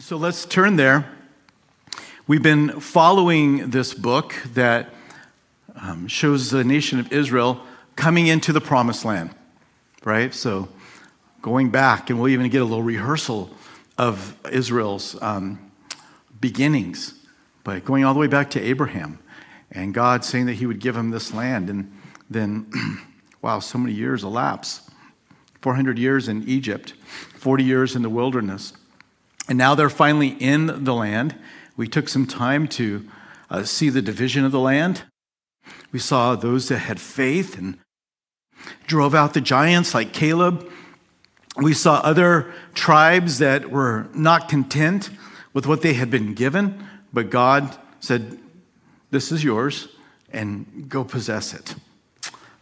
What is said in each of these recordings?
So let's turn there. We've been following this book that um, shows the nation of Israel coming into the promised land, right? So going back, and we'll even get a little rehearsal of Israel's um, beginnings, but going all the way back to Abraham and God saying that he would give him this land. And then, wow, so many years elapse 400 years in Egypt, 40 years in the wilderness. And now they're finally in the land. We took some time to uh, see the division of the land. We saw those that had faith and drove out the giants like Caleb. We saw other tribes that were not content with what they had been given, but God said, This is yours, and go possess it.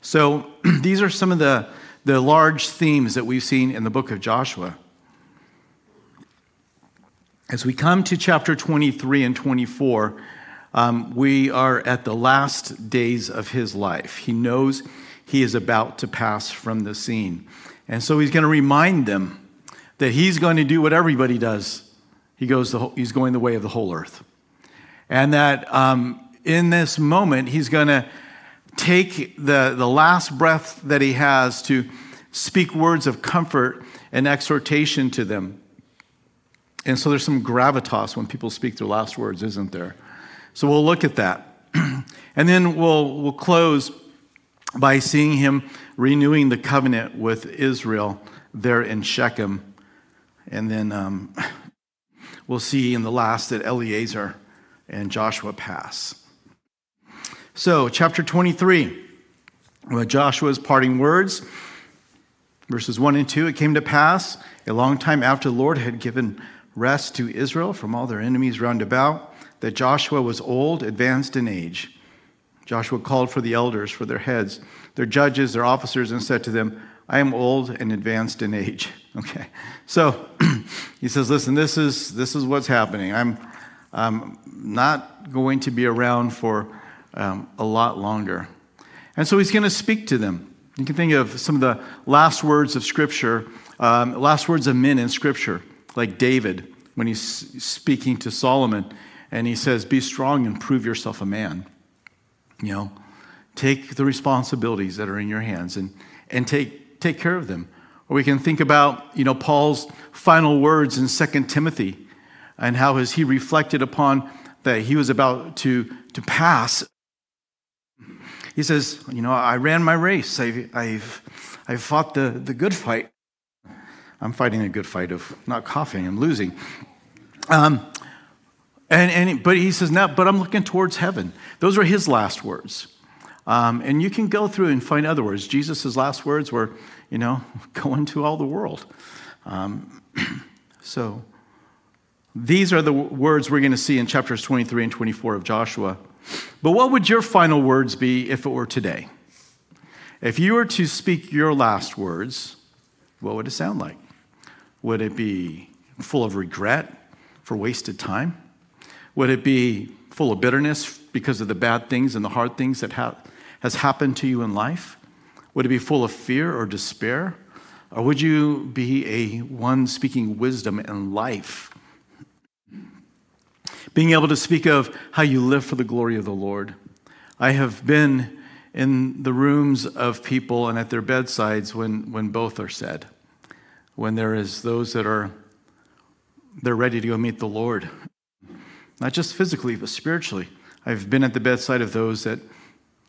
So these are some of the, the large themes that we've seen in the book of Joshua. As we come to chapter 23 and 24, um, we are at the last days of his life. He knows he is about to pass from the scene. And so he's going to remind them that he's going to do what everybody does. He goes the, he's going the way of the whole earth. And that um, in this moment, he's going to take the, the last breath that he has to speak words of comfort and exhortation to them. And so there's some gravitas when people speak their last words, isn't there? So we'll look at that. and then we'll, we'll close by seeing him renewing the covenant with Israel there in Shechem. And then um, we'll see in the last that Eleazar and Joshua pass. So, chapter 23, Joshua's parting words, verses 1 and 2. It came to pass a long time after the Lord had given rest to Israel from all their enemies round about, that Joshua was old, advanced in age. Joshua called for the elders, for their heads, their judges, their officers, and said to them, I am old and advanced in age. Okay. So he says, listen, this is, this is what's happening. I'm, I'm not going to be around for um, a lot longer. And so he's going to speak to them. You can think of some of the last words of Scripture, um, last words of men in Scripture like David when he's speaking to Solomon and he says, Be strong and prove yourself a man. You know, take the responsibilities that are in your hands and, and take, take care of them. Or we can think about, you know, Paul's final words in 2 Timothy and how as he reflected upon that he was about to, to pass. He says, you know, I ran my race. I've, I've, I've fought the, the good fight. I'm fighting a good fight of not coughing and losing. Um, and, and, but he says, no, but I'm looking towards heaven. Those were his last words. Um, and you can go through and find other words. Jesus' last words were, you know, go into all the world. Um, so these are the words we're going to see in chapters 23 and 24 of Joshua. But what would your final words be if it were today? If you were to speak your last words, what would it sound like? Would it be full of regret for wasted time? Would it be full of bitterness because of the bad things and the hard things that ha- has happened to you in life? Would it be full of fear or despair? Or would you be a one speaking wisdom and life? Being able to speak of how you live for the glory of the Lord. I have been in the rooms of people and at their bedsides when, when both are said when there is those that are they're ready to go meet the Lord. Not just physically, but spiritually. I've been at the bedside of those that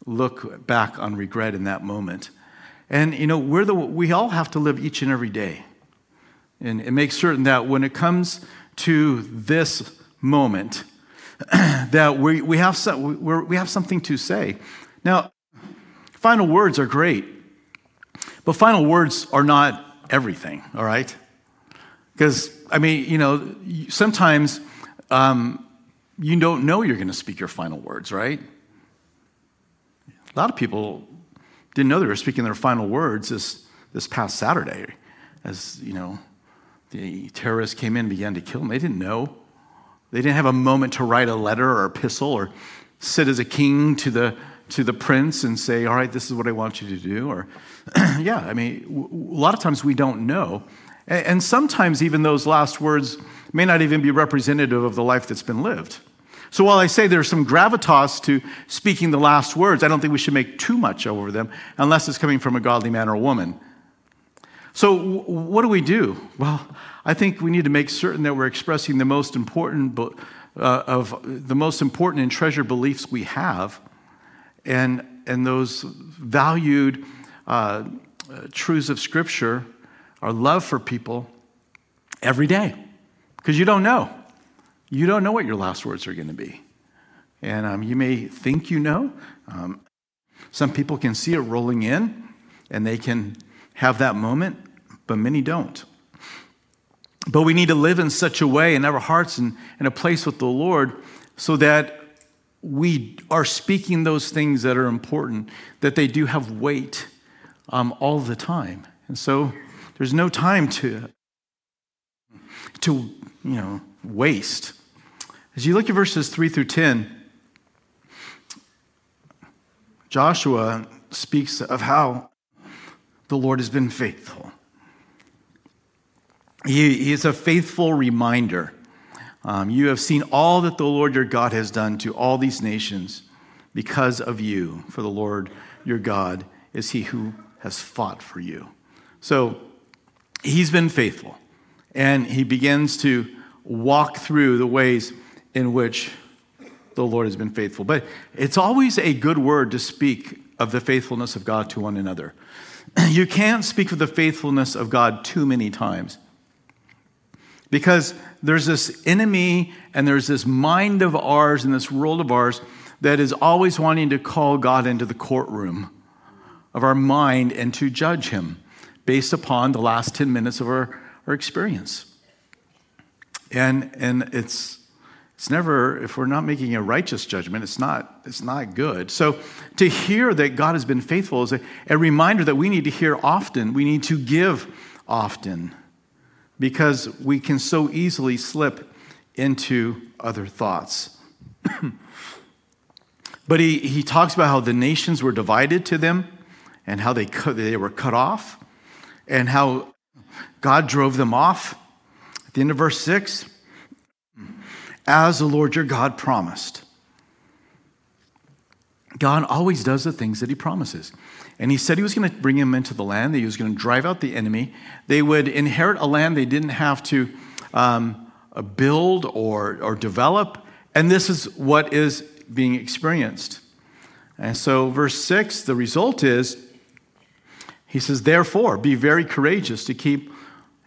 look back on regret in that moment. And you know, we're the we all have to live each and every day. And it makes certain that when it comes to this moment, that we, we, have some, we have something to say. Now, final words are great, but final words are not everything, all right? Because, I mean, you know, sometimes um, you don't know you're going to speak your final words, right? A lot of people didn't know they were speaking their final words this, this past Saturday as, you know, the terrorists came in and began to kill them. They didn't know. They didn't have a moment to write a letter or epistle or sit as a king to the, to the prince and say, All right, this is what I want you to do. Or, yeah, I mean, a lot of times we don't know. And sometimes even those last words may not even be representative of the life that's been lived. So while I say there's some gravitas to speaking the last words, I don't think we should make too much over them unless it's coming from a godly man or woman. So what do we do? Well, I think we need to make certain that we're expressing the most important uh, of the most important and treasured beliefs we have, and and those valued uh, truths of Scripture, our love for people, every day, because you don't know. You don't know what your last words are going to be. And um, you may think you know. Um, some people can see it rolling in and they can have that moment, but many don't. But we need to live in such a way in our hearts and in a place with the Lord so that we are speaking those things that are important, that they do have weight um, all the time. And so there's no time to, to you know, waste. As you look at verses 3 through 10, Joshua speaks of how the Lord has been faithful. He, he is a faithful reminder. Um, you have seen all that the Lord your God has done to all these nations because of you, for the Lord your God is he who has fought for you. So he's been faithful, and he begins to walk through the ways in which the Lord has been faithful. But it's always a good word to speak of the faithfulness of God to one another. You can't speak of the faithfulness of God too many times. Because there's this enemy and there's this mind of ours and this world of ours that is always wanting to call God into the courtroom of our mind and to judge him based upon the last 10 minutes of our, our experience. And, and it's, it's never, if we're not making a righteous judgment, it's not, it's not good. So to hear that God has been faithful is a, a reminder that we need to hear often. We need to give often because we can so easily slip into other thoughts. but he, he talks about how the nations were divided to them and how they, they were cut off and how God drove them off. At the end of verse 6, as the Lord your God promised. God always does the things that he promises. And he said he was going to bring them into the land, that he was going to drive out the enemy. They would inherit a land they didn't have to um, build or, or develop. And this is what is being experienced. And so, verse 6, the result is he says, Therefore, be very courageous to keep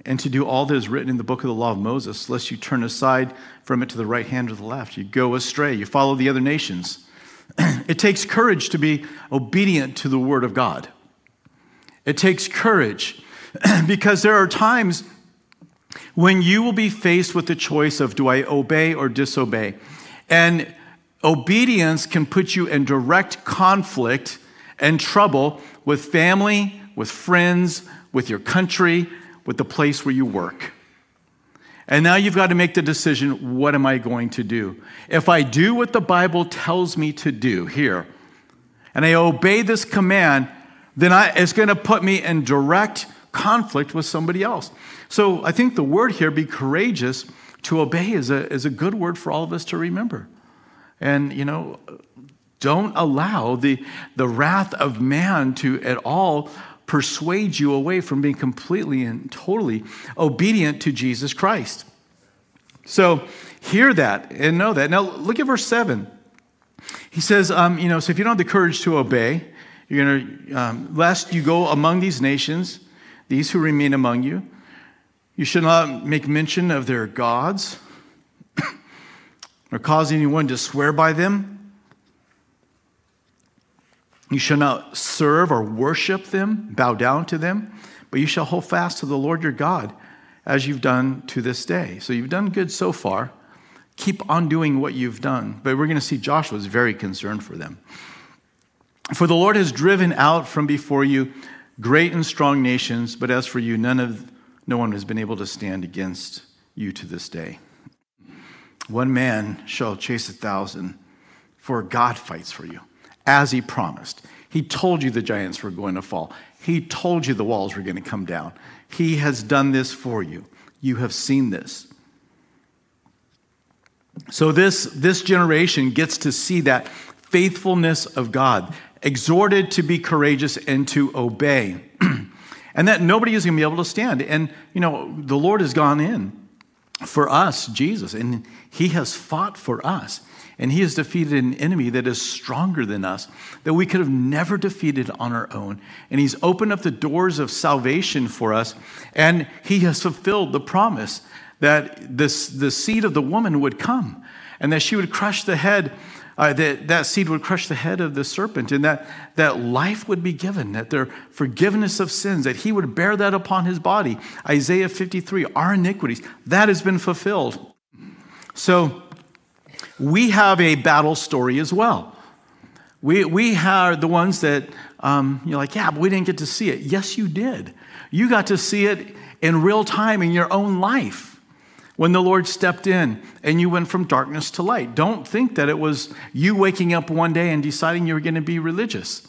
and to do all that is written in the book of the law of Moses, lest you turn aside from it to the right hand or the left. You go astray, you follow the other nations. it takes courage to be obedient to the word of God. It takes courage because there are times when you will be faced with the choice of do I obey or disobey? And obedience can put you in direct conflict and trouble with family, with friends, with your country, with the place where you work. And now you've got to make the decision what am I going to do? If I do what the Bible tells me to do here, and I obey this command, then I, it's going to put me in direct conflict with somebody else. So I think the word here, be courageous, to obey is a, is a good word for all of us to remember. And, you know, don't allow the, the wrath of man to at all persuade you away from being completely and totally obedient to Jesus Christ. So hear that and know that. Now look at verse 7. He says, um, you know, so if you don't have the courage to obey, you're going to, um, lest you go among these nations, these who remain among you, you should not make mention of their gods or cause anyone to swear by them you shall not serve or worship them, bow down to them, but you shall hold fast to the Lord your God as you've done to this day. So you've done good so far. Keep on doing what you've done. But we're going to see Joshua is very concerned for them. For the Lord has driven out from before you great and strong nations, but as for you, none of no one has been able to stand against you to this day. One man shall chase a thousand, for God fights for you as he promised. He told you the giants were going to fall. He told you the walls were going to come down. He has done this for you. You have seen this. So this, this generation gets to see that faithfulness of God, exhorted to be courageous and to obey. and that nobody is going to be able to stand. And, you know, the Lord has gone in for us, Jesus, and he has fought for us. And he has defeated an enemy that is stronger than us, that we could have never defeated on our own. And he's opened up the doors of salvation for us, and he has fulfilled the promise that this, the seed of the woman would come and that she would crush the head, uh, that, that seed would crush the head of the serpent, and that, that life would be given, that their forgiveness of sins, that he would bear that upon his body. Isaiah 53, our iniquities, that has been fulfilled. So we have a battle story as well. We, we are the ones that um, you're like, yeah, but we didn't get to see it. Yes, you did. You got to see it in real time in your own life when the Lord stepped in and you went from darkness to light. Don't think that it was you waking up one day and deciding you were going to be religious.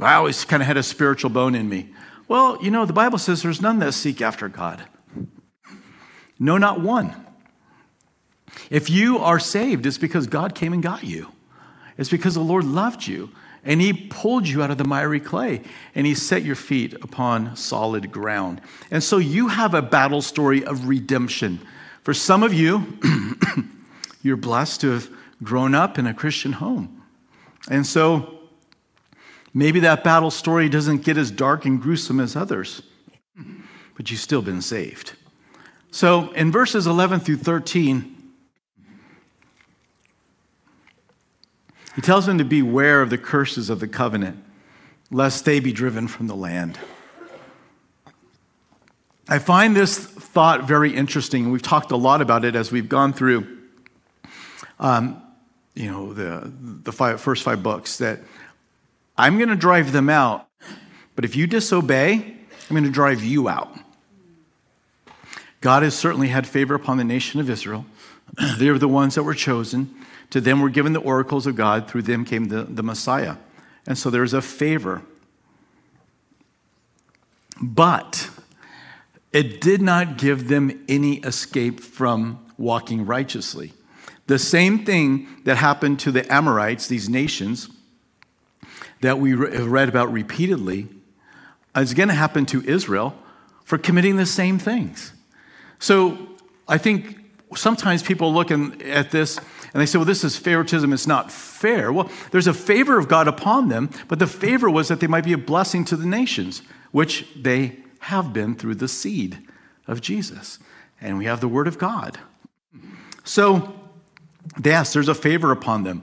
I always kind of had a spiritual bone in me. Well, you know, the Bible says there's none that seek after God. No, not one. If you are saved, it's because God came and got you. It's because the Lord loved you and he pulled you out of the miry clay and he set your feet upon solid ground. And so you have a battle story of redemption. For some of you, you're blessed to have grown up in a Christian home. And so maybe that battle story doesn't get as dark and gruesome as others, but you've still been saved. So in verses 11 through 13, He tells them to beware of the curses of the covenant, lest they be driven from the land. I find this thought very interesting, we've talked a lot about it as we've gone through, um, you know, the, the five, first five books. That I'm going to drive them out, but if you disobey, I'm going to drive you out. God has certainly had favor upon the nation of Israel. they were the ones that were chosen. To them were given the oracles of God, through them came the, the Messiah. And so there's a favor. But it did not give them any escape from walking righteously. The same thing that happened to the Amorites, these nations that we have read about repeatedly, is going to happen to Israel for committing the same things. So I think sometimes people look at this and they say, well, this is favoritism, it's not fair. Well, there's a favor of God upon them, but the favor was that they might be a blessing to the nations, which they have been through the seed of Jesus. And we have the word of God. So, yes, there's a favor upon them,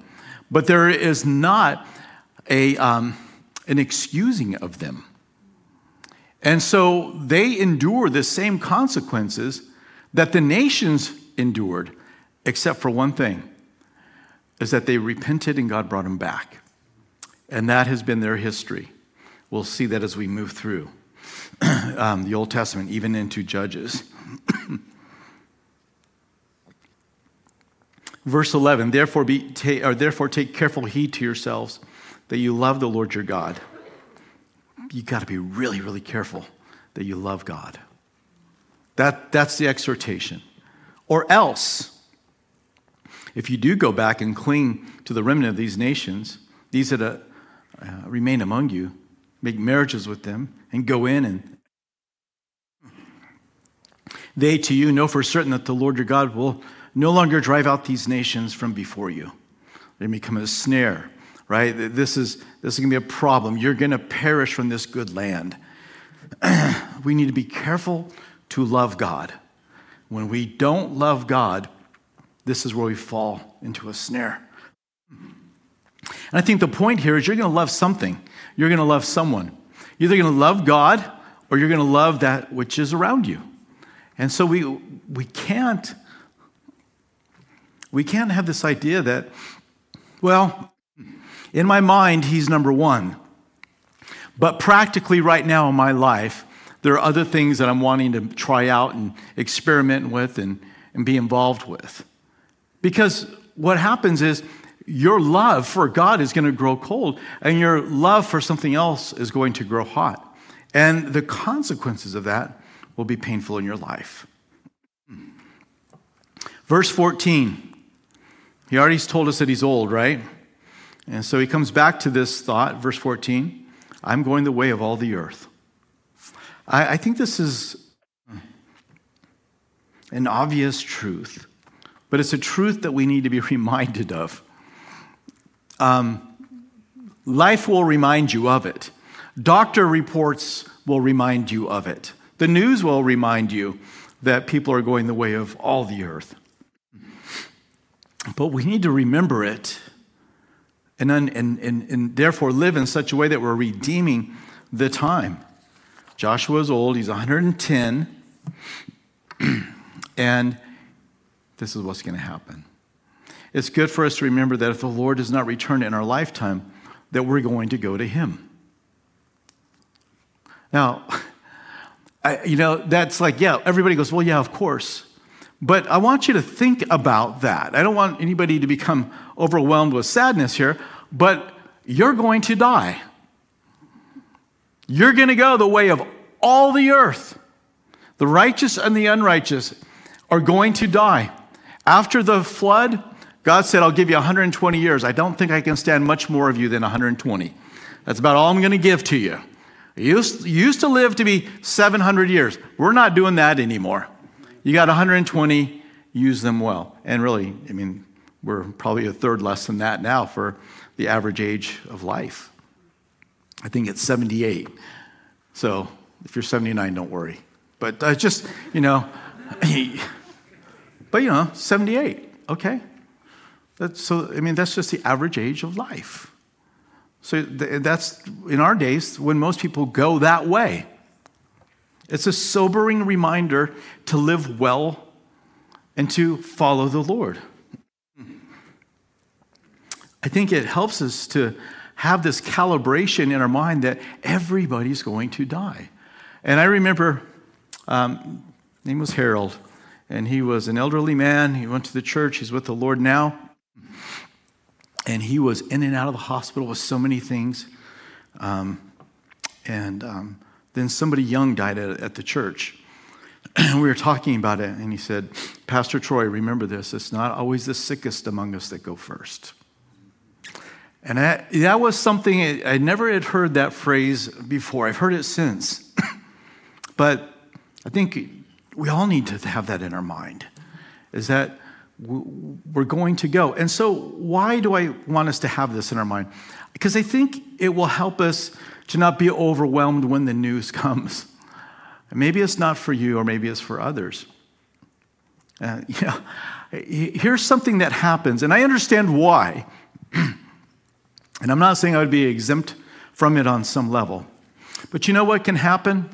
but there is not a, um, an excusing of them. And so they endure the same consequences that the nations endured, except for one thing is that they repented and God brought them back. And that has been their history. We'll see that as we move through um, the Old Testament, even into Judges. Verse 11, therefore, be, ta- or therefore take careful heed to yourselves that you love the Lord your God. You got to be really, really careful that you love God. That, that's the exhortation. Or else, if you do go back and cling to the remnant of these nations, these that uh, uh, remain among you, make marriages with them, and go in and they to you know for certain that the Lord your God will no longer drive out these nations from before you. They become a snare, right? This is, this is going to be a problem. You're going to perish from this good land. we need to be careful to love God. When we don't love God, this is where we fall into a snare. And I think the point here is you're going to love something. You're going to love someone. You're either going to love God or you're going to love that which is around you. And so we, we can't we can't have this idea that, well, in my mind, he's number one. But practically, right now in my life, there are other things that I'm wanting to try out and experiment with and, and be involved with. Because what happens is your love for God is going to grow cold, and your love for something else is going to grow hot. And the consequences of that will be painful in your life. Verse 14, he already told us that he's old, right? And so he comes back to this thought, verse 14 I'm going the way of all the earth. I, I think this is an obvious truth, but it's a truth that we need to be reminded of. Um, life will remind you of it. Doctor reports will remind you of it. The news will remind you that people are going the way of all the earth. But we need to remember it and, and, and, and therefore live in such a way that we're redeeming the time. Joshua is old, he's 110, and this is what's going to happen. It's good for us to remember that if the Lord does not return in our lifetime, that we're going to go to him. Now, I, you know, that's like, yeah, everybody goes, well, yeah, of course. But I want you to think about that. I don't want anybody to become overwhelmed with sadness here, but you're going to die. You're going to go the way of all the earth. The righteous and the unrighteous are going to die. After the flood, God said, I'll give you 120 years. I don't think I can stand much more of you than 120. That's about all I'm going to give to you. You used, to live to be 700 years. We're not doing that anymore. You got 120, use them well. And really, I mean, we're probably a third less than that now for the average age of life. I think it's 78. So if you're 79, don't worry. But just, you know, but you know, 78, okay? That's, so, I mean, that's just the average age of life. So that's in our days when most people go that way. It's a sobering reminder to live well and to follow the Lord. I think it helps us to have this calibration in our mind that everybody's going to die. And I remember, um, name was Harold, and he was an elderly man. He went to the church. He's with the Lord now. And he was in and out of the hospital with so many things. Um, and um, then somebody young died at, at the church. We were talking about it, and he said, Pastor Troy, remember this. It's not always the sickest among us that go first. And that was something, I never had heard that phrase before. I've heard it since. but I think we all need to have that in our mind is that we're going to go. And so, why do I want us to have this in our mind? Because I think it will help us to not be overwhelmed when the news comes. Maybe it's not for you, or maybe it's for others. Uh, know, here's something that happens, and I understand why. and I'm not saying I would be exempt from it on some level. But you know what can happen?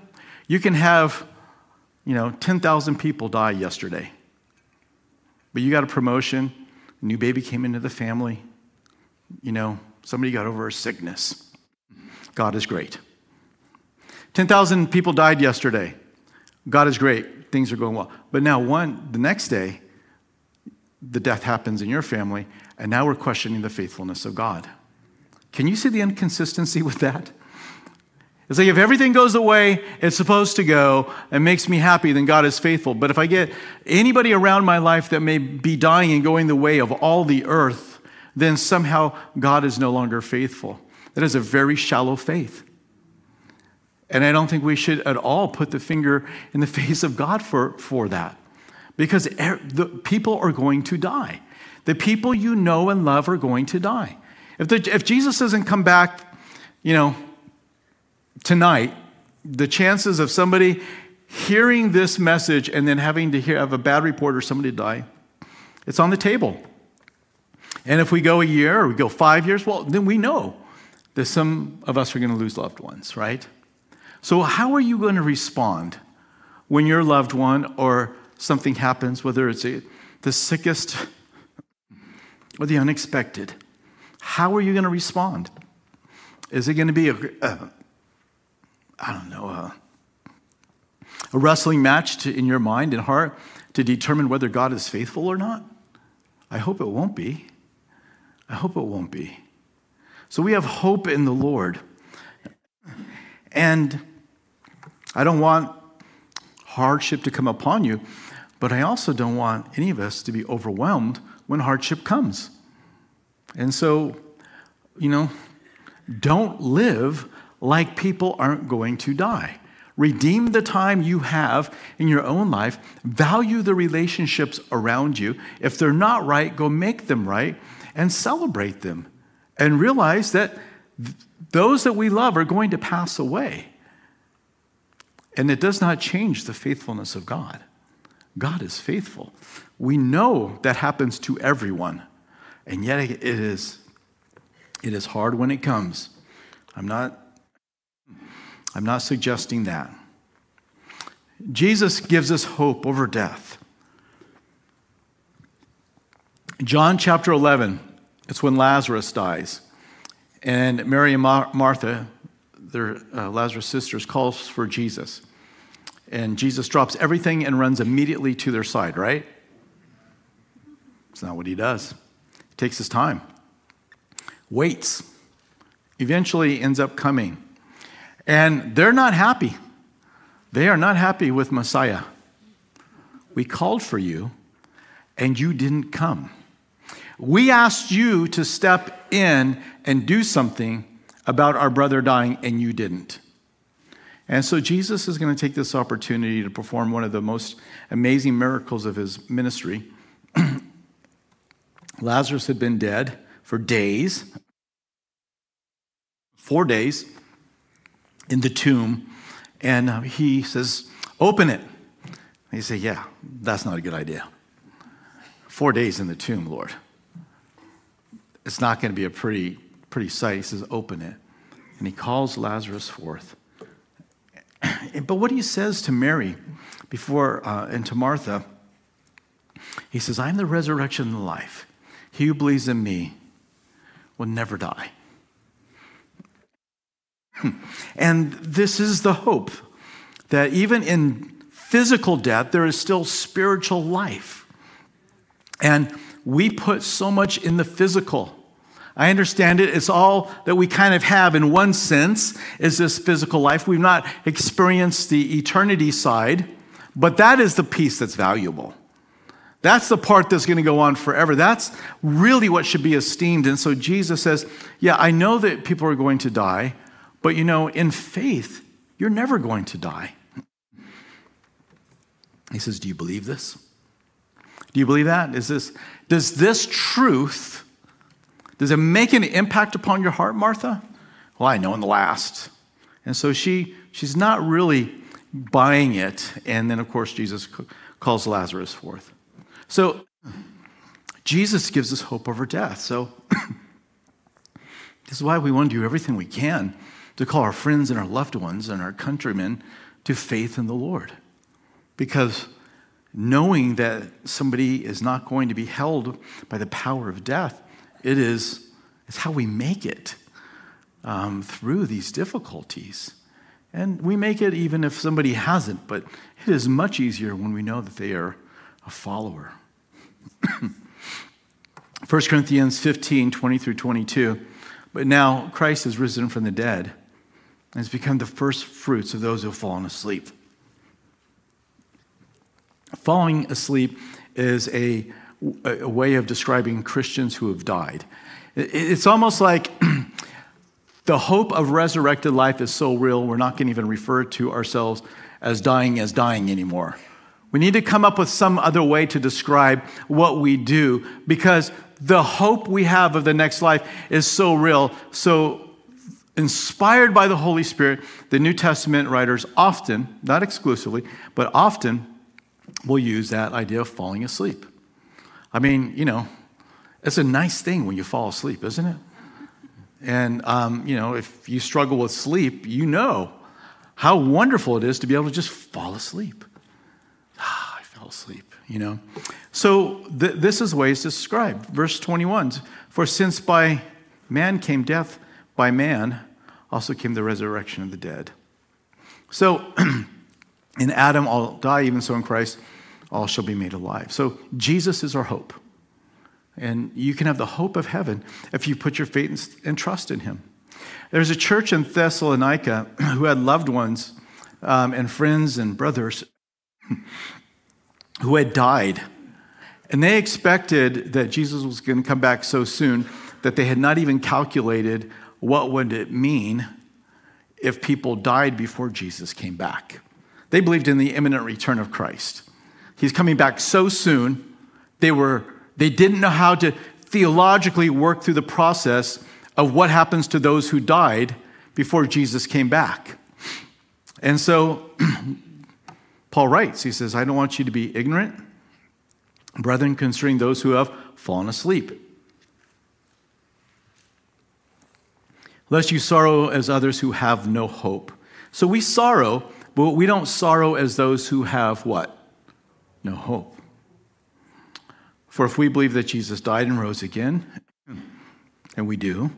You can have, you know, 10,000 people died yesterday. But you got a promotion, a new baby came into the family, you know, somebody got over a sickness. God is great. 10,000 people died yesterday. God is great. Things are going well. But now, one, the next day, the death happens in your family, and now we're questioning the faithfulness of God. Can you see the inconsistency with that? It's like if everything goes the way it's supposed to go and makes me happy, then God is faithful. But if I get anybody around my life that may be dying and going the way of all the earth, then somehow God is no longer faithful. That is a very shallow faith. And I don't think we should at all put the finger in the face of God for, for that. Because er, the people are going to die. The people you know and love are going to die. If, the, if Jesus doesn't come back, you know, tonight, the chances of somebody hearing this message and then having to hear, have a bad report or somebody die, it's on the table. And if we go a year or we go five years, well, then we know that some of us are going to lose loved ones, right? So, how are you going to respond when your loved one or something happens, whether it's the sickest or the unexpected? How are you going to respond? Is it going to be a I don't know, a, a wrestling match to, in your mind and heart to determine whether God is faithful or not? I hope it won't be. I hope it won't be. So we have hope in the Lord. And I don't want hardship to come upon you, but I also don't want any of us to be overwhelmed when hardship comes. And so, you know, don't live like people aren't going to die. Redeem the time you have in your own life. Value the relationships around you. If they're not right, go make them right and celebrate them. And realize that those that we love are going to pass away. And it does not change the faithfulness of God. God is faithful. We know that happens to everyone. And yet it is it is hard when it comes. I'm not I'm not suggesting that. Jesus gives us hope over death. John chapter 11, it's when Lazarus dies. And Mary and Martha, their uh, Lazarus' sisters, calls for Jesus. And Jesus drops everything and runs immediately to their side, right? It's not what he does. He takes his time, waits, eventually ends up coming. And they're not happy. They are not happy with Messiah. We called for you, and you didn't come. We asked you to step in and do something about our brother dying, and you didn't. And so Jesus is going to take this opportunity to perform one of the most amazing miracles of his ministry. Lazarus had been dead for days, four days in the tomb. And uh, he says, Open it. And you say, Yeah, that's not a good idea. Four days in the tomb, Lord. It's not going to be a pretty, pretty sight. He says, Open it. And he calls Lazarus forth. But what he says to Mary before uh, and to Martha, he says, I'm the resurrection and the life. He who believes in me will never die. And this is the hope that even in physical death, there is still spiritual life. And we put so much in the physical. I understand it. It's all that we kind of have in one sense is this physical life. We've not experienced the eternity side, but that is the piece that's valuable. That's the part that's going to go on forever. That's really what should be esteemed. And so Jesus says, Yeah, I know that people are going to die, but you know, in faith, you're never going to die. He says, Do you believe this? Do you believe that? Is this, does this truth, does it make an impact upon your heart, Martha? Well, I know in the last. And so she, she's not really buying it. And then, of course, Jesus calls Lazarus forth. So Jesus gives us hope over death. So this is why we want to do everything we can to call our friends and our loved ones and our countrymen to faith in the Lord. Because knowing that somebody is not going to be held by the power of death, it is it's how we make it um, through these difficulties. And we make it even if somebody hasn't, but it is much easier when we know that they are a follower. 1 Corinthians 15 20 through 22. But now Christ is risen from the dead and has become the first fruits of those who have fallen asleep. Falling asleep is a, a way of describing Christians who have died. It's almost like the hope of resurrected life is so real, we're not going to even refer to ourselves as dying as dying anymore. We need to come up with some other way to describe what we do because the hope we have of the next life is so real. So inspired by the Holy Spirit, the New Testament writers often, not exclusively, but often will use that idea of falling asleep. I mean, you know, it's a nice thing when you fall asleep, isn't it? And, um, you know, if you struggle with sleep, you know how wonderful it is to be able to just fall asleep. Ah, I fell asleep, you know. So th- this is ways described. Verse 21 For since by man came death, by man also came the resurrection of the dead. So, in Adam, all die, even so in Christ, all shall be made alive. So, Jesus is our hope. And you can have the hope of heaven if you put your faith and trust in him. There's a church in Thessalonica who had loved ones um, and friends and brothers who had died. And they expected that Jesus was going to come back so soon that they had not even calculated what would it mean if people died before Jesus came back. They believed in the imminent return of Christ. He's coming back so soon. They were they didn't know how to theologically work through the process of what happens to those who died before Jesus came back. And so Paul writes, he says, I don't want you to be ignorant, brethren, concerning those who have fallen asleep. Lest you sorrow as others who have no hope. So we sorrow, but we don't sorrow as those who have what? No hope. For if we believe that Jesus died and rose again, and we do,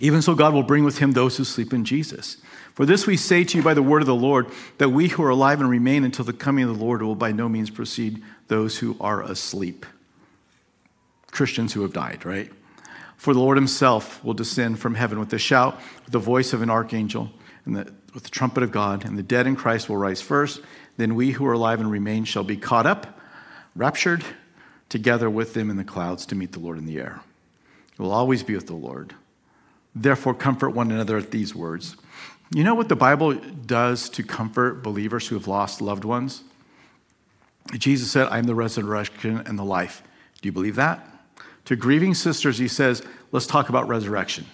even so God will bring with him those who sleep in Jesus. For this we say to you by the word of the Lord, that we who are alive and remain until the coming of the Lord will by no means precede those who are asleep. Christians who have died, right? For the Lord himself will descend from heaven with a shout, with the voice of an archangel, and the, with the trumpet of God, and the dead in Christ will rise first. Then we who are alive and remain shall be caught up, raptured together with them in the clouds to meet the Lord in the air. We'll always be with the Lord. Therefore, comfort one another at these words. You know what the Bible does to comfort believers who have lost loved ones? Jesus said, I am the resurrection and the life. Do you believe that? To grieving sisters, he says, let's talk about resurrection,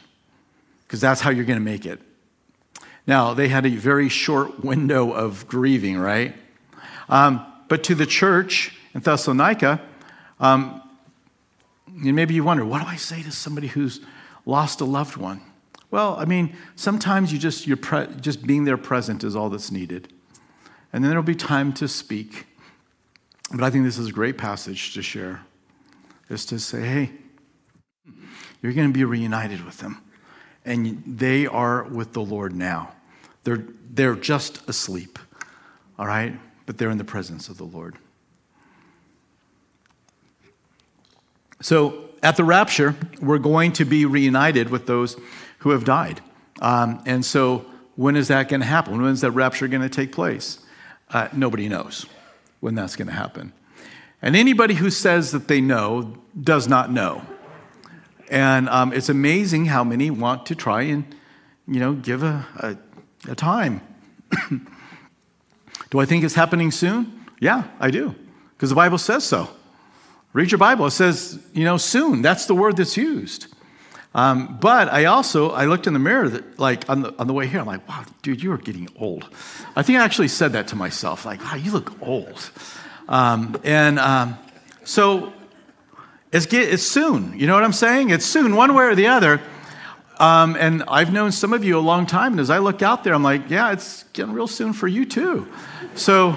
because that's how you're going to make it. Now, they had a very short window of grieving, right? Um, but to the church in Thessalonica, um, maybe you wonder, what do I say to somebody who's lost a loved one? Well, I mean, sometimes you just you're pre- just being there present is all that's needed, and then there'll be time to speak. But I think this is a great passage to share, is to say, hey, you're going to be reunited with them, and they are with the Lord now. They're they're just asleep, all right, but they're in the presence of the Lord. So at the rapture, we're going to be reunited with those who have died. Um, and so, when is that going to happen? When is that rapture going to take place? Uh, nobody knows when that's going to happen. And anybody who says that they know does not know. And um, it's amazing how many want to try and, you know, give a, a, a time. do I think it's happening soon? Yeah, I do, because the Bible says so. Read your Bible. It says, you know, soon. That's the word that's used. Um, but I also, I looked in the mirror, that, like on the, on the way here, I'm like, wow, dude, you are getting old. I think I actually said that to myself, like, wow, you look old. Um, and um, so it's, get, it's soon. You know what I'm saying? It's soon, one way or the other. Um, and I've known some of you a long time. And as I look out there, I'm like, yeah, it's getting real soon for you too. So,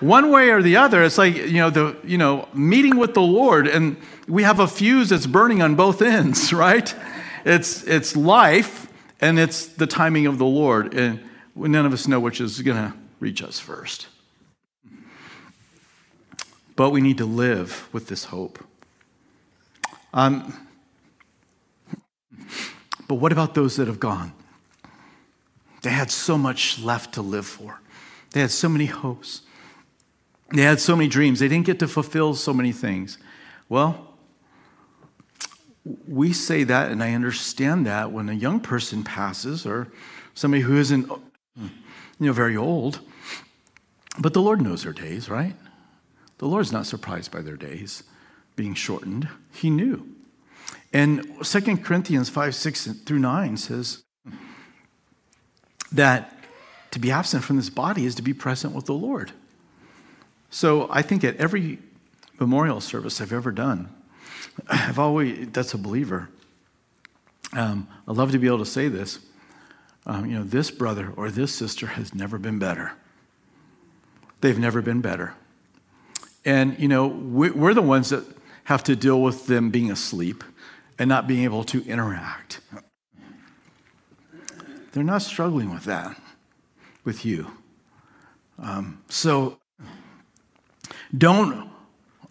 one way or the other, it's like, you know, the, you know, meeting with the Lord, and we have a fuse that's burning on both ends, right? It's, it's life, and it's the timing of the Lord. And none of us know which is going to reach us first. But we need to live with this hope. Um, but what about those that have gone? They had so much left to live for. They had so many hopes. They had so many dreams. They didn't get to fulfill so many things. Well, we say that, and I understand that when a young person passes or somebody who isn't you know, very old. But the Lord knows their days, right? The Lord's not surprised by their days being shortened. He knew. And 2 Corinthians 5, 6 through 9 says that to be absent from this body is to be present with the Lord. So I think at every memorial service I've ever done, I've always, that's a believer. Um, I love to be able to say this. Um, you know, this brother or this sister has never been better. They've never been better. And, you know, we're the ones that have to deal with them being asleep and not being able to interact. They're not struggling with that with you. Um, so don't,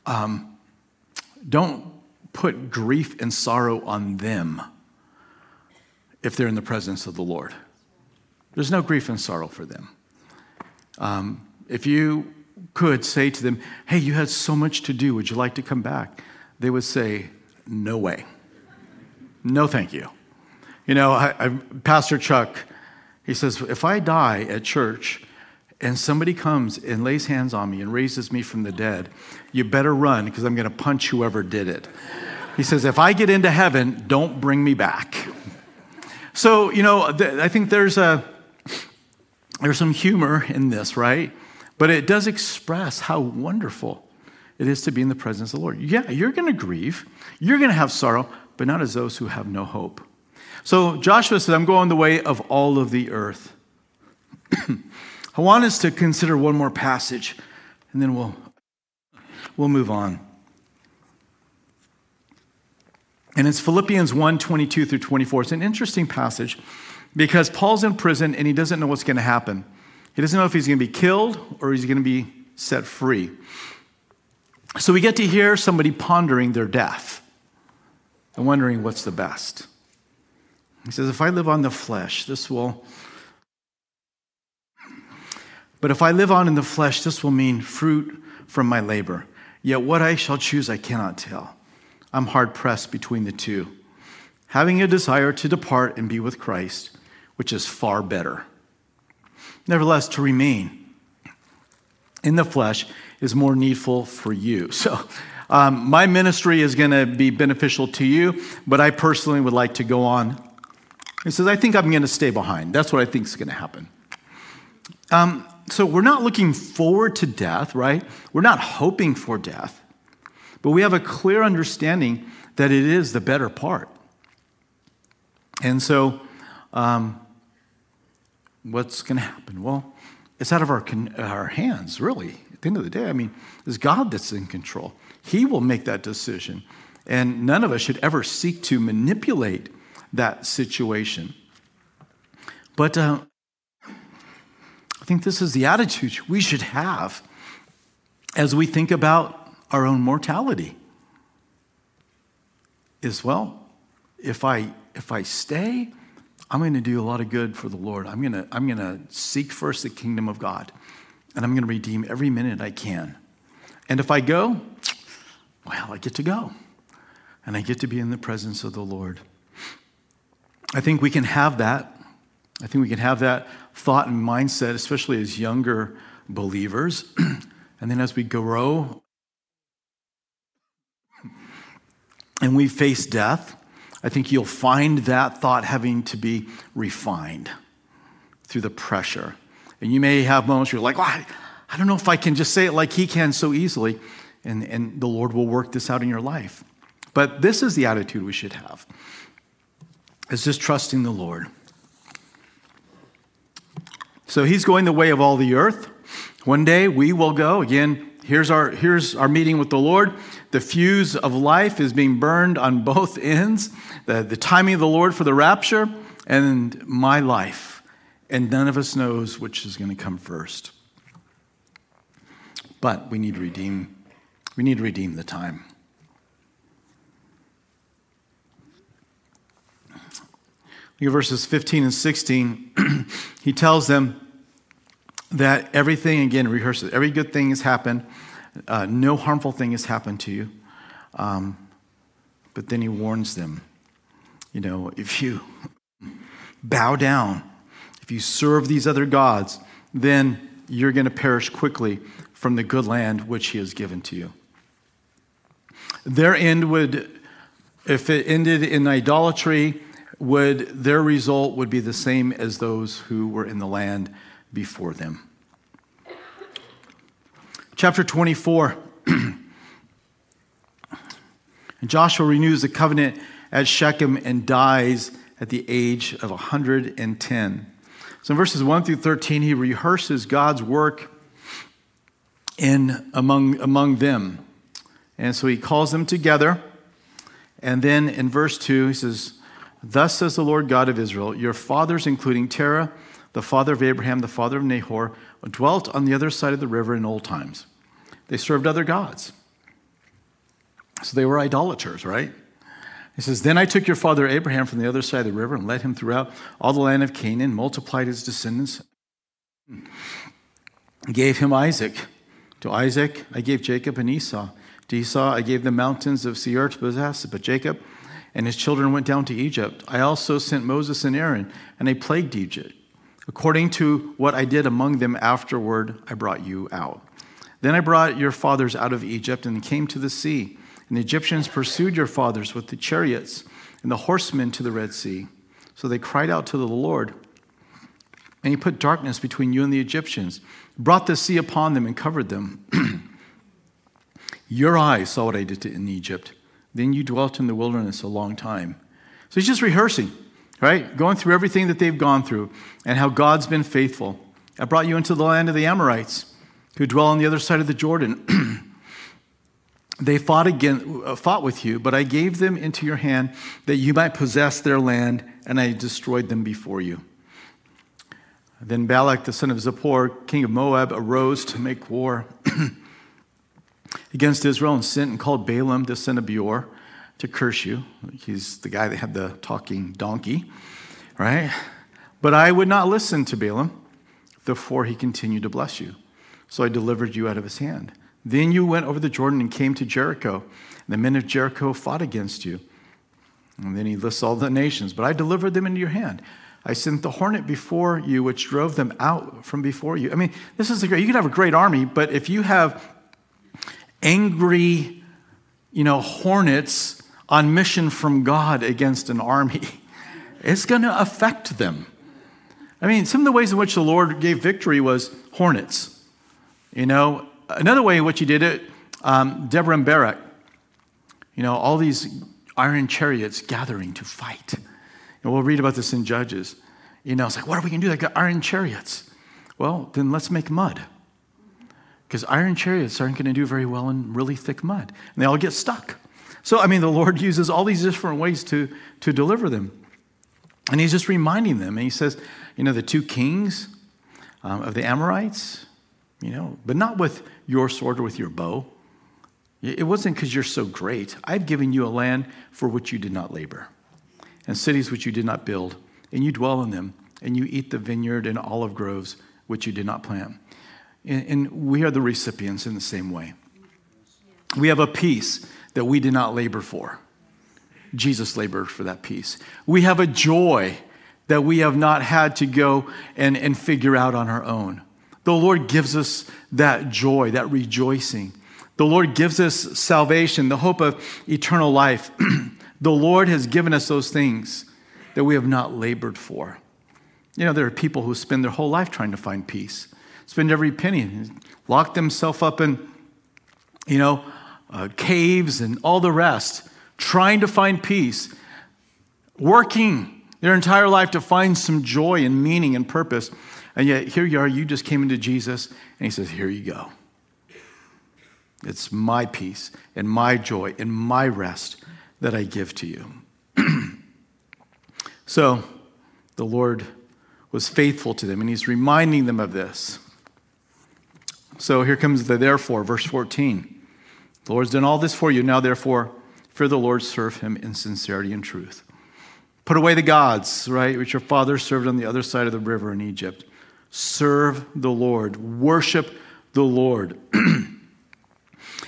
um, don't put grief and sorrow on them if they're in the presence of the Lord. There's no grief and sorrow for them. Um, if you could say to them, Hey, you had so much to do, would you like to come back? They would say, No way. No, thank you. You know, I, I, Pastor Chuck, he says, If I die at church, and somebody comes and lays hands on me and raises me from the dead, you better run because I'm going to punch whoever did it. He says, if I get into heaven, don't bring me back. So, you know, th- I think there's a there's some humor in this, right? But it does express how wonderful it is to be in the presence of the Lord. Yeah, you're going to grieve, you're going to have sorrow, but not as those who have no hope. So Joshua said, I'm going the way of all of the earth. I want us to consider one more passage, and then we'll, we'll move on. And it's Philippians 1 22 through 24. It's an interesting passage because Paul's in prison and he doesn't know what's going to happen. He doesn't know if he's going to be killed or he's going to be set free. So we get to hear somebody pondering their death and wondering what's the best. He says, If I live on the flesh, this will but if I live on in the flesh, this will mean fruit from my labor. Yet what I shall choose, I cannot tell. I'm hard pressed between the two, having a desire to depart and be with Christ, which is far better. Nevertheless, to remain in the flesh is more needful for you. So, um, my ministry is going to be beneficial to you, but I personally would like to go on. He says, I think I'm going to stay behind. That's what I think is going to happen. Um, so we're not looking forward to death, right? We're not hoping for death, but we have a clear understanding that it is the better part. And so, um, what's going to happen? Well, it's out of our, our hands, really. At the end of the day, I mean, it's God that's in control. He will make that decision. And none of us should ever seek to manipulate that situation. But uh, I think this is the attitude we should have as we think about our own mortality. Is well, if I if I stay, I'm going to do a lot of good for the Lord. I'm going to I'm going to seek first the kingdom of God, and I'm going to redeem every minute I can. And if I go, well, I get to go, and I get to be in the presence of the Lord. I think we can have that I think we can have that thought and mindset, especially as younger believers. and then as we grow and we face death, I think you'll find that thought having to be refined through the pressure. And you may have moments where you're like, well, I, I don't know if I can just say it like he can so easily. And, and the Lord will work this out in your life. But this is the attitude we should have. It's just trusting the Lord. So he's going the way of all the earth. One day we will go. Again, here's our, here's our meeting with the Lord. The fuse of life is being burned on both ends. The, the timing of the Lord for the rapture and my life. And none of us knows which is going to come first. But we need to redeem, we need to redeem the time. Look at verses 15 and 16. he tells them that everything, again, rehearses, every good thing has happened, uh, no harmful thing has happened to you. Um, but then he warns them you know, if you bow down, if you serve these other gods, then you're going to perish quickly from the good land which he has given to you. Their end would, if it ended in idolatry, would their result would be the same as those who were in the land before them. Chapter 24. Joshua renews the covenant at Shechem and dies at the age of 110. So in verses 1 through 13, he rehearses God's work in among, among them. And so he calls them together. And then in verse 2, he says, Thus says the Lord God of Israel, your fathers, including Terah, the father of Abraham, the father of Nahor, dwelt on the other side of the river in old times. They served other gods. So they were idolaters, right? He says, Then I took your father Abraham from the other side of the river and led him throughout all the land of Canaan, multiplied his descendants, gave him Isaac. To Isaac, I gave Jacob and Esau. To Esau, I gave the mountains of Seir to possess, but Jacob and his children went down to Egypt. I also sent Moses and Aaron, and they plagued Egypt. According to what I did among them afterward, I brought you out. Then I brought your fathers out of Egypt and came to the sea. And the Egyptians pursued your fathers with the chariots and the horsemen to the Red Sea. So they cried out to the Lord. And he put darkness between you and the Egyptians, brought the sea upon them, and covered them. your eyes saw what I did in Egypt. Then you dwelt in the wilderness a long time. So he's just rehearsing, right? Going through everything that they've gone through and how God's been faithful. I brought you into the land of the Amorites who dwell on the other side of the Jordan. they fought again uh, fought with you but i gave them into your hand that you might possess their land and i destroyed them before you then balak the son of zippor king of moab arose to make war against israel and sent and called balaam the son of beor to curse you he's the guy that had the talking donkey right but i would not listen to balaam therefore he continued to bless you so i delivered you out of his hand then you went over the Jordan and came to Jericho. And the men of Jericho fought against you. And then he lists all the nations. But I delivered them into your hand. I sent the hornet before you, which drove them out from before you. I mean, this is a great, you can have a great army, but if you have angry, you know, hornets on mission from God against an army, it's going to affect them. I mean, some of the ways in which the Lord gave victory was hornets. You know, another way in which he did it, um, Deborah and Barak, you know, all these iron chariots gathering to fight. And we'll read about this in Judges. You know, it's like, what are we going to do? They got iron chariots. Well, then let's make mud. Because iron chariots aren't going to do very well in really thick mud. And they all get stuck. So, I mean, the Lord uses all these different ways to, to deliver them. And he's just reminding them. And he says, you know, the two kings um, of the Amorites, you know, but not with your sword or with your bow. It wasn't because you're so great. I've given you a land for which you did not labor, and cities which you did not build, and you dwell in them, and you eat the vineyard and olive groves which you did not plant. And, we are the recipients in the same way. We have a peace that we did not labor for. Jesus labored for that peace. We have a joy that we have not had to go and, and figure out on our own. The Lord gives us that joy, that rejoicing. The Lord gives us salvation, the hope of eternal life. the Lord has given us those things that we have not labored for. You know, there are people who spend their whole life trying to find peace, spend every penny, lock themselves up in, you know, uh, caves and all the rest, trying to find peace, working their entire life to find some joy and meaning and purpose. And yet, here you are, you just came into Jesus, and He says, Here you go. It's my peace and my joy and my rest that I give to you. so, the Lord was faithful to them, and He's reminding them of this. So, here comes the therefore, verse 14. The Lord's done all this for you. Now, therefore, fear the Lord, serve Him in sincerity and truth. Put away the gods, right, which your fathers served on the other side of the river in Egypt serve the Lord, worship the Lord. and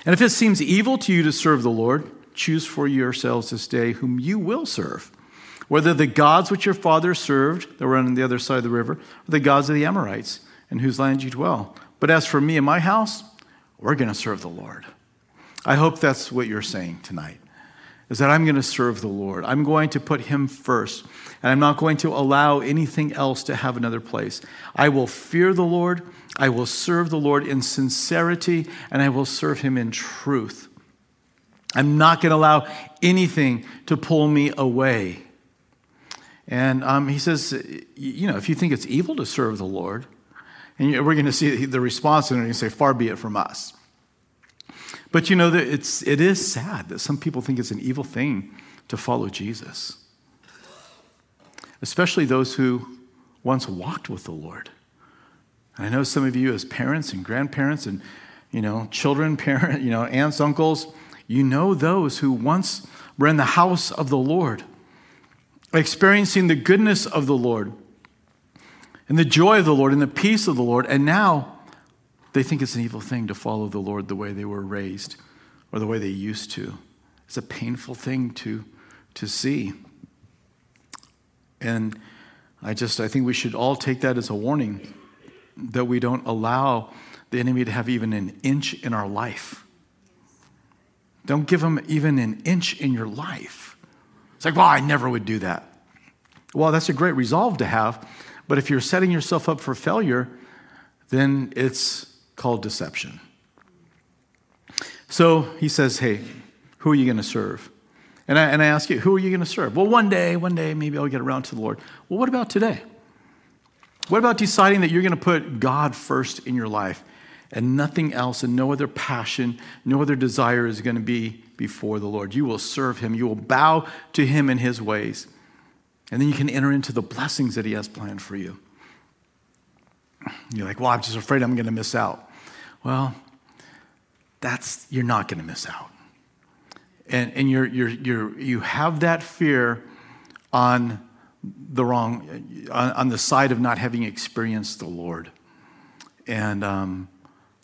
if it seems evil to you to serve the Lord, choose for yourselves this day whom you will serve, whether the gods which your fathers served that were on the other side of the river, or the gods of the Amorites, in whose land you dwell. But as for me and my house, we're going to serve the Lord. I hope that's what you're saying tonight is that I'm going to serve the Lord. I'm going to put Him first, and I'm not going to allow anything else to have another place. I will fear the Lord, I will serve the Lord in sincerity, and I will serve Him in truth. I'm not going to allow anything to pull me away. And um, he says, you know, if you think it's evil to serve the Lord, and we're going to see the response, and you say, far be it from us. But you know, it's, it is sad that some people think it's an evil thing to follow Jesus, especially those who once walked with the Lord. And I know some of you, as parents and grandparents and you know, children, parent, you know, aunts, uncles, You know those who once were in the house of the Lord, experiencing the goodness of the Lord and the joy of the Lord and the peace of the Lord, and now they think it's an evil thing to follow the Lord the way they were raised or the way they used to. It's a painful thing to, to see. And I just I think we should all take that as a warning that we don't allow the enemy to have even an inch in our life. Don't give him even an inch in your life. It's like, well, I never would do that. Well, that's a great resolve to have, but if you're setting yourself up for failure, then it's called deception. So he says, Hey, who are you going to serve? And I, and I ask you, who are you going to serve? Well, one day, one day, maybe I'll get around to the Lord. Well, what about today? What about deciding that you're going to put God first in your life and nothing else and no other passion, no other desire is going to be before the Lord? You will serve Him, you will bow to Him in His ways. And then you can enter into the blessings that He has planned for you. You're like, well, I'm just afraid I'm going to miss out. Well, that's, you're not going to miss out. And, and you're, you're, you're, you have that fear on the wrong, on, on the side of not having experienced the Lord. And um,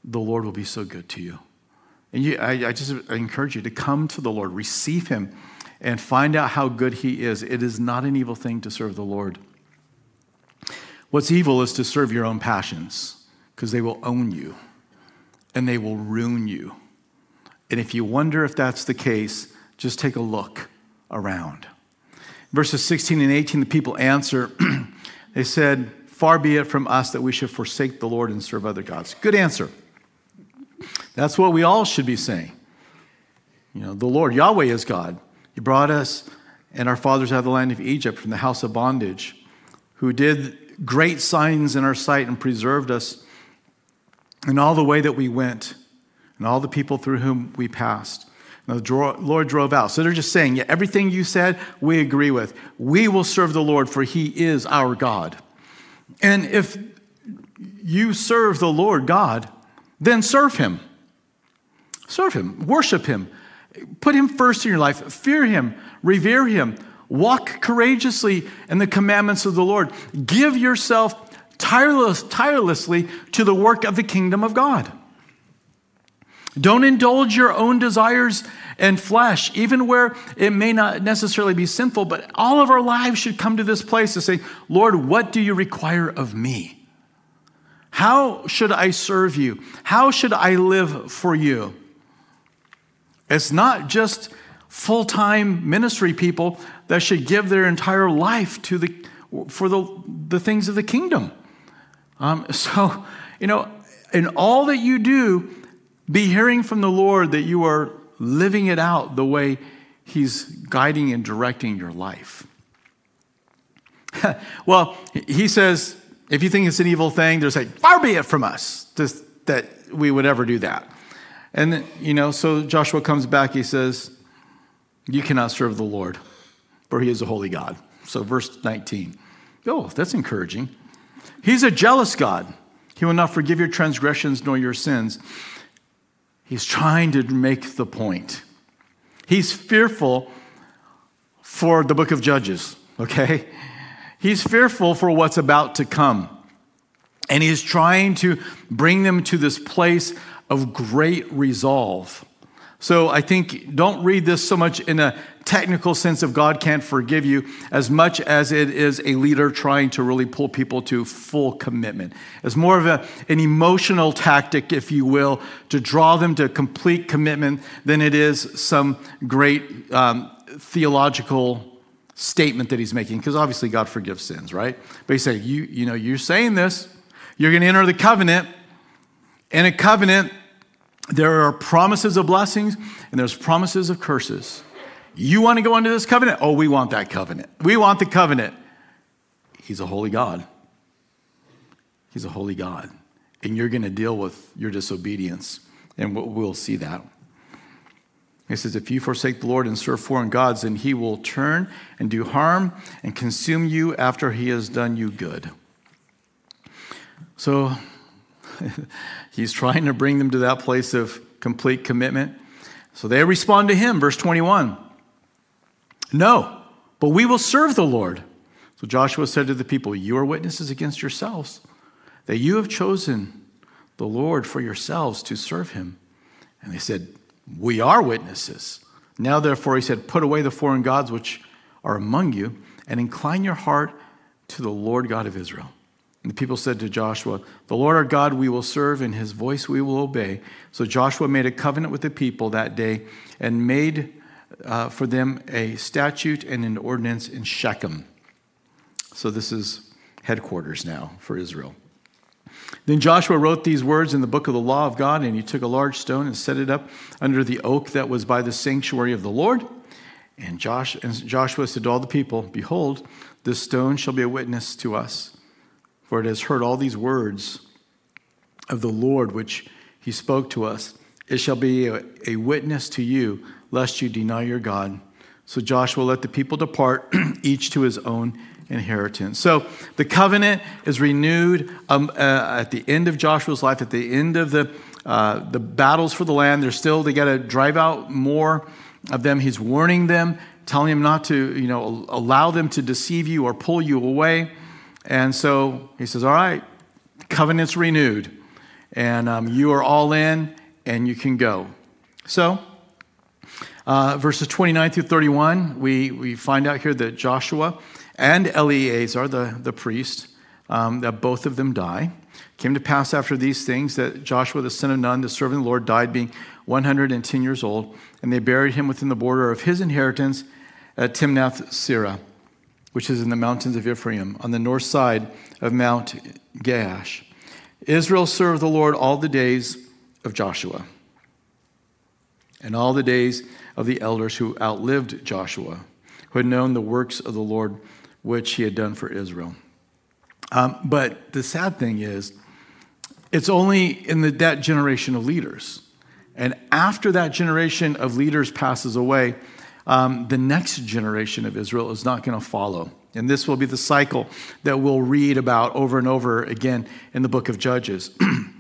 the Lord will be so good to you. And you, I, I just encourage you to come to the Lord, receive Him, and find out how good He is. It is not an evil thing to serve the Lord. What's evil is to serve your own passions because they will own you and they will ruin you. And if you wonder if that's the case, just take a look around. Verses 16 and 18, the people answer, they said, Far be it from us that we should forsake the Lord and serve other gods. Good answer. That's what we all should be saying. You know, the Lord, Yahweh is God. He brought us and our fathers out of the land of Egypt from the house of bondage, who did great signs in our sight and preserved us in all the way that we went and all the people through whom we passed. Now, the Lord drove out. So they're just saying, yeah, everything you said, we agree with. We will serve the Lord, for he is our God. And if you serve the Lord God, then serve him. Serve him, worship him, put him first in your life, fear him, revere him, walk courageously in the commandments of the Lord. Give yourself tireless, tirelessly to the work of the kingdom of God. Don't indulge your own desires and flesh, even where it may not necessarily be sinful, but all of our lives should come to this place to say, Lord, what do you require of me? How should I serve you? How should I live for you? It's not just full time ministry people that should give their entire life to the, for the, the things of the kingdom. Um, so, you know, in all that you do, be hearing from the Lord that you are living it out the way He's guiding and directing your life. well, He says, if you think it's an evil thing, there's like, far be it from us just that we would ever do that. And, you know, so Joshua comes back, he says, You cannot serve the Lord, for he is a holy God. So, verse 19. Oh, that's encouraging. He's a jealous God. He will not forgive your transgressions nor your sins. He's trying to make the point. He's fearful for the book of Judges, okay? He's fearful for what's about to come. And he's trying to bring them to this place of great resolve. So I think don't read this so much in a technical sense of God can't forgive you as much as it is a leader trying to really pull people to full commitment. It's more of a, an emotional tactic, if you will, to draw them to complete commitment than it is some great um, theological statement that he's making, because obviously God forgives sins, right? But he's saying, you, you know, you're saying this, you're going to enter the covenant. In a covenant, there are promises of blessings and there's promises of curses. You want to go under this covenant? Oh, we want that covenant. We want the covenant. He's a holy God. He's a holy God. And you're going to deal with your disobedience. And we'll see that. He says, If you forsake the Lord and serve foreign gods, then he will turn and do harm and consume you after he has done you good. So he's trying to bring them to that place of complete commitment. So they respond to him, verse 21 No, but we will serve the Lord. So Joshua said to the people, You are witnesses against yourselves that you have chosen the Lord for yourselves to serve him. And they said, We are witnesses. Now, therefore, he said, Put away the foreign gods which are among you, and incline your heart to the Lord God of Israel. And the people said to Joshua, The Lord our God we will serve, and his voice we will obey. So Joshua made a covenant with the people that day and made uh, for them a statute and an ordinance in Shechem. So this is headquarters now for Israel. Then Joshua wrote these words in the book of the law of God, and he took a large stone and set it up under the oak that was by the sanctuary of the Lord. And, Josh, and Joshua said to all the people, Behold, this stone shall be a witness to us, for it has heard all these words of the Lord which he spoke to us. It shall be a, a witness to you, lest you deny your God. So Joshua let the people depart, each to his own inheritance. So the covenant is renewed um, uh, at the end of Joshua's life, at the end of the, uh, the battles for the land. They're still, they got to drive out more of them. He's warning them, telling them not to, you know, allow them to deceive you or pull you away. And so he says, All right, covenant's renewed, and um, you are all in, and you can go. So, uh, verses 29 through 31, we, we find out here that Joshua and Eleazar, the, the priest, um, that both of them die. Came to pass after these things that Joshua the son of Nun, the servant of the Lord, died being 110 years old, and they buried him within the border of his inheritance at Timnath Serah, which is in the mountains of Ephraim, on the north side of Mount Gaash. Israel served the Lord all the days of Joshua and all the days of the elders who outlived Joshua, who had known the works of the Lord which he had done for Israel. Um, but the sad thing is, it's only in the, that generation of leaders. And after that generation of leaders passes away, um, the next generation of Israel is not going to follow. And this will be the cycle that we'll read about over and over again in the book of Judges.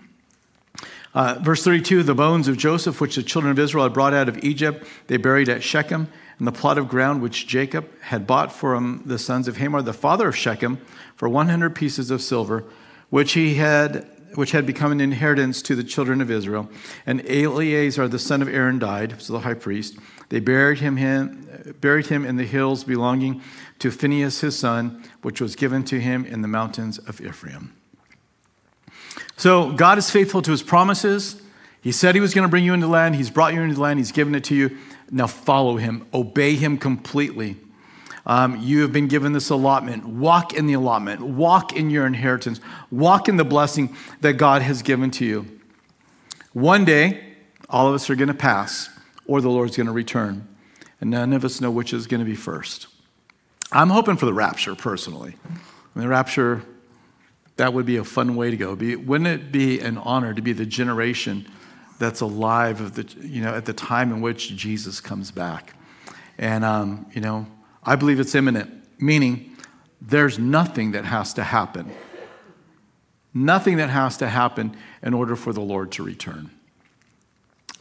uh, verse 32 the bones of Joseph, which the children of Israel had brought out of Egypt, they buried at Shechem and the plot of ground which Jacob had bought for from the sons of Hamor, the father of Shechem, for 100 pieces of silver, which he had which had become an inheritance to the children of Israel. And Eleazar, the son of Aaron, died, so the high priest. They buried him, him, buried him in the hills belonging to Phinehas his son, which was given to him in the mountains of Ephraim. So God is faithful to his promises. He said he was going to bring you into the land. He's brought you into the land. He's given it to you. Now follow him, obey him completely. Um, you have been given this allotment. Walk in the allotment, walk in your inheritance, walk in the blessing that God has given to you. One day, all of us are going to pass, or the Lord's going to return, and none of us know which is going to be first. I'm hoping for the rapture personally. I mean, the rapture, that would be a fun way to go. Be, wouldn't it be an honor to be the generation that's alive of the, you know, at the time in which Jesus comes back. And, um, you know, I believe it's imminent, meaning there's nothing that has to happen. Nothing that has to happen in order for the Lord to return.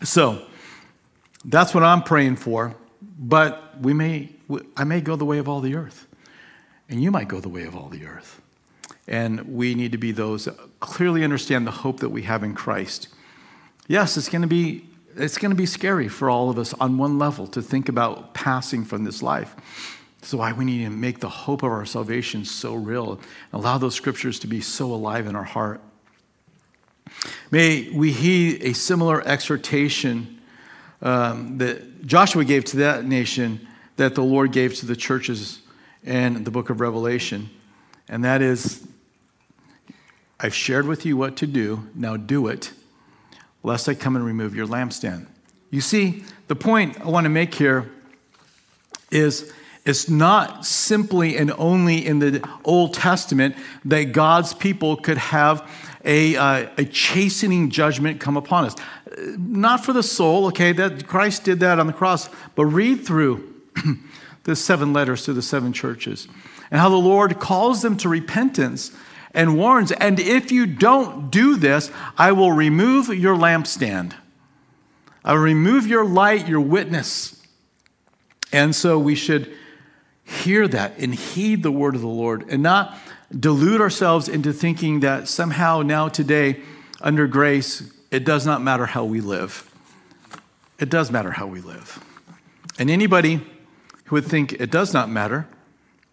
So that's what I'm praying for, but we may, I may go the way of all the earth, and you might go the way of all the earth. And we need to be those that clearly understand the hope that we have in Christ Yes, it's going to be it's going to be scary for all of us on one level to think about passing from this life. So why we need to make the hope of our salvation so real and allow those scriptures to be so alive in our heart. May we heed a similar exhortation um, that Joshua gave to that nation that the Lord gave to the churches in the book of Revelation. And that is, I've shared with you what to do, now do it lest I come and remove your lampstand. You see, the point I want to make here is it's not simply and only in the Old Testament that God's people could have a, uh, a chastening judgment come upon us. Not for the soul, okay, that Christ did that on the cross, but read through the seven letters to the seven churches and how the Lord calls them to repentance and warns, and if you don't do this, I will remove your lampstand. Uh, remove your light, your witness. And so we should hear that and heed the word of the Lord and not delude ourselves into thinking that somehow now today, under grace, it does not matter how we live. It does matter how we live. And anybody who would think it does not matter,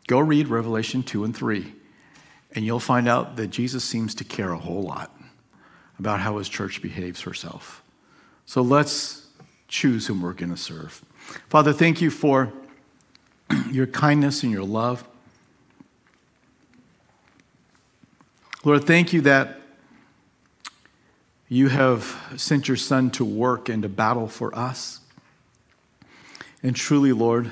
go read Revelation 2 and 3, and you'll find out that Jesus seems to care a whole lot about how his church behaves herself. So let's choose whom we're going to serve. Father, thank you for your kindness and your love. Lord, thank you that you have sent your Son to work and to battle for us. And truly, Lord,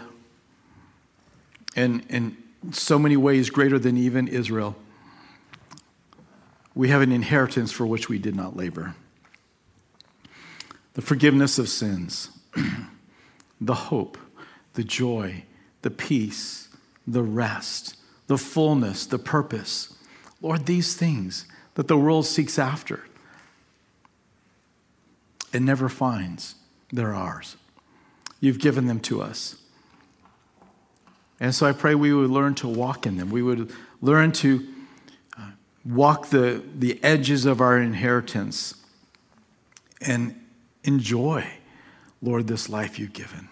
in, in so many ways greater than even Israel, we have an inheritance for which we did not labor the forgiveness of sins, the hope, the joy, the peace, the rest, the fullness, the purpose. Lord, these things that the world seeks after and never finds, they're ours. You've given them to us. And so I pray we would learn to walk in them. We would learn to walk the, the edges of our inheritance and enjoy, Lord, this life you've given.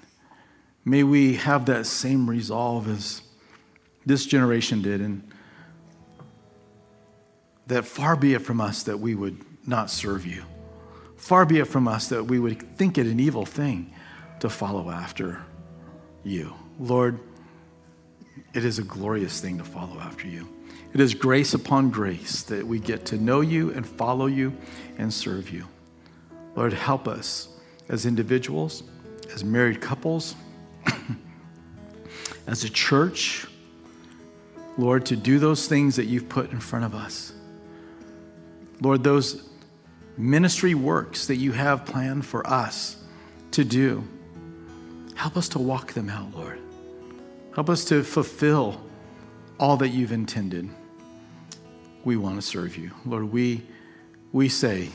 May we have that same resolve as this generation did, and that far be it from us that we would not serve you. Far be it from us that we would think it an evil thing to follow after you. Lord, it is a glorious thing to follow after you. It is grace upon grace that we get to know you and follow you and serve you. Lord, help us as individuals, as married couples, as a church, Lord, to do those things that you've put in front of us. Lord, those ministry works that you have planned for us to do, help us to walk them out, Lord. Help us to fulfill all that you've intended. We want to serve you. Lord, we, we say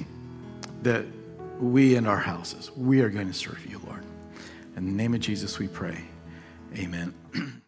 that we and our houses, we are going to serve you, Lord. In the name of Jesus, we pray. Amen.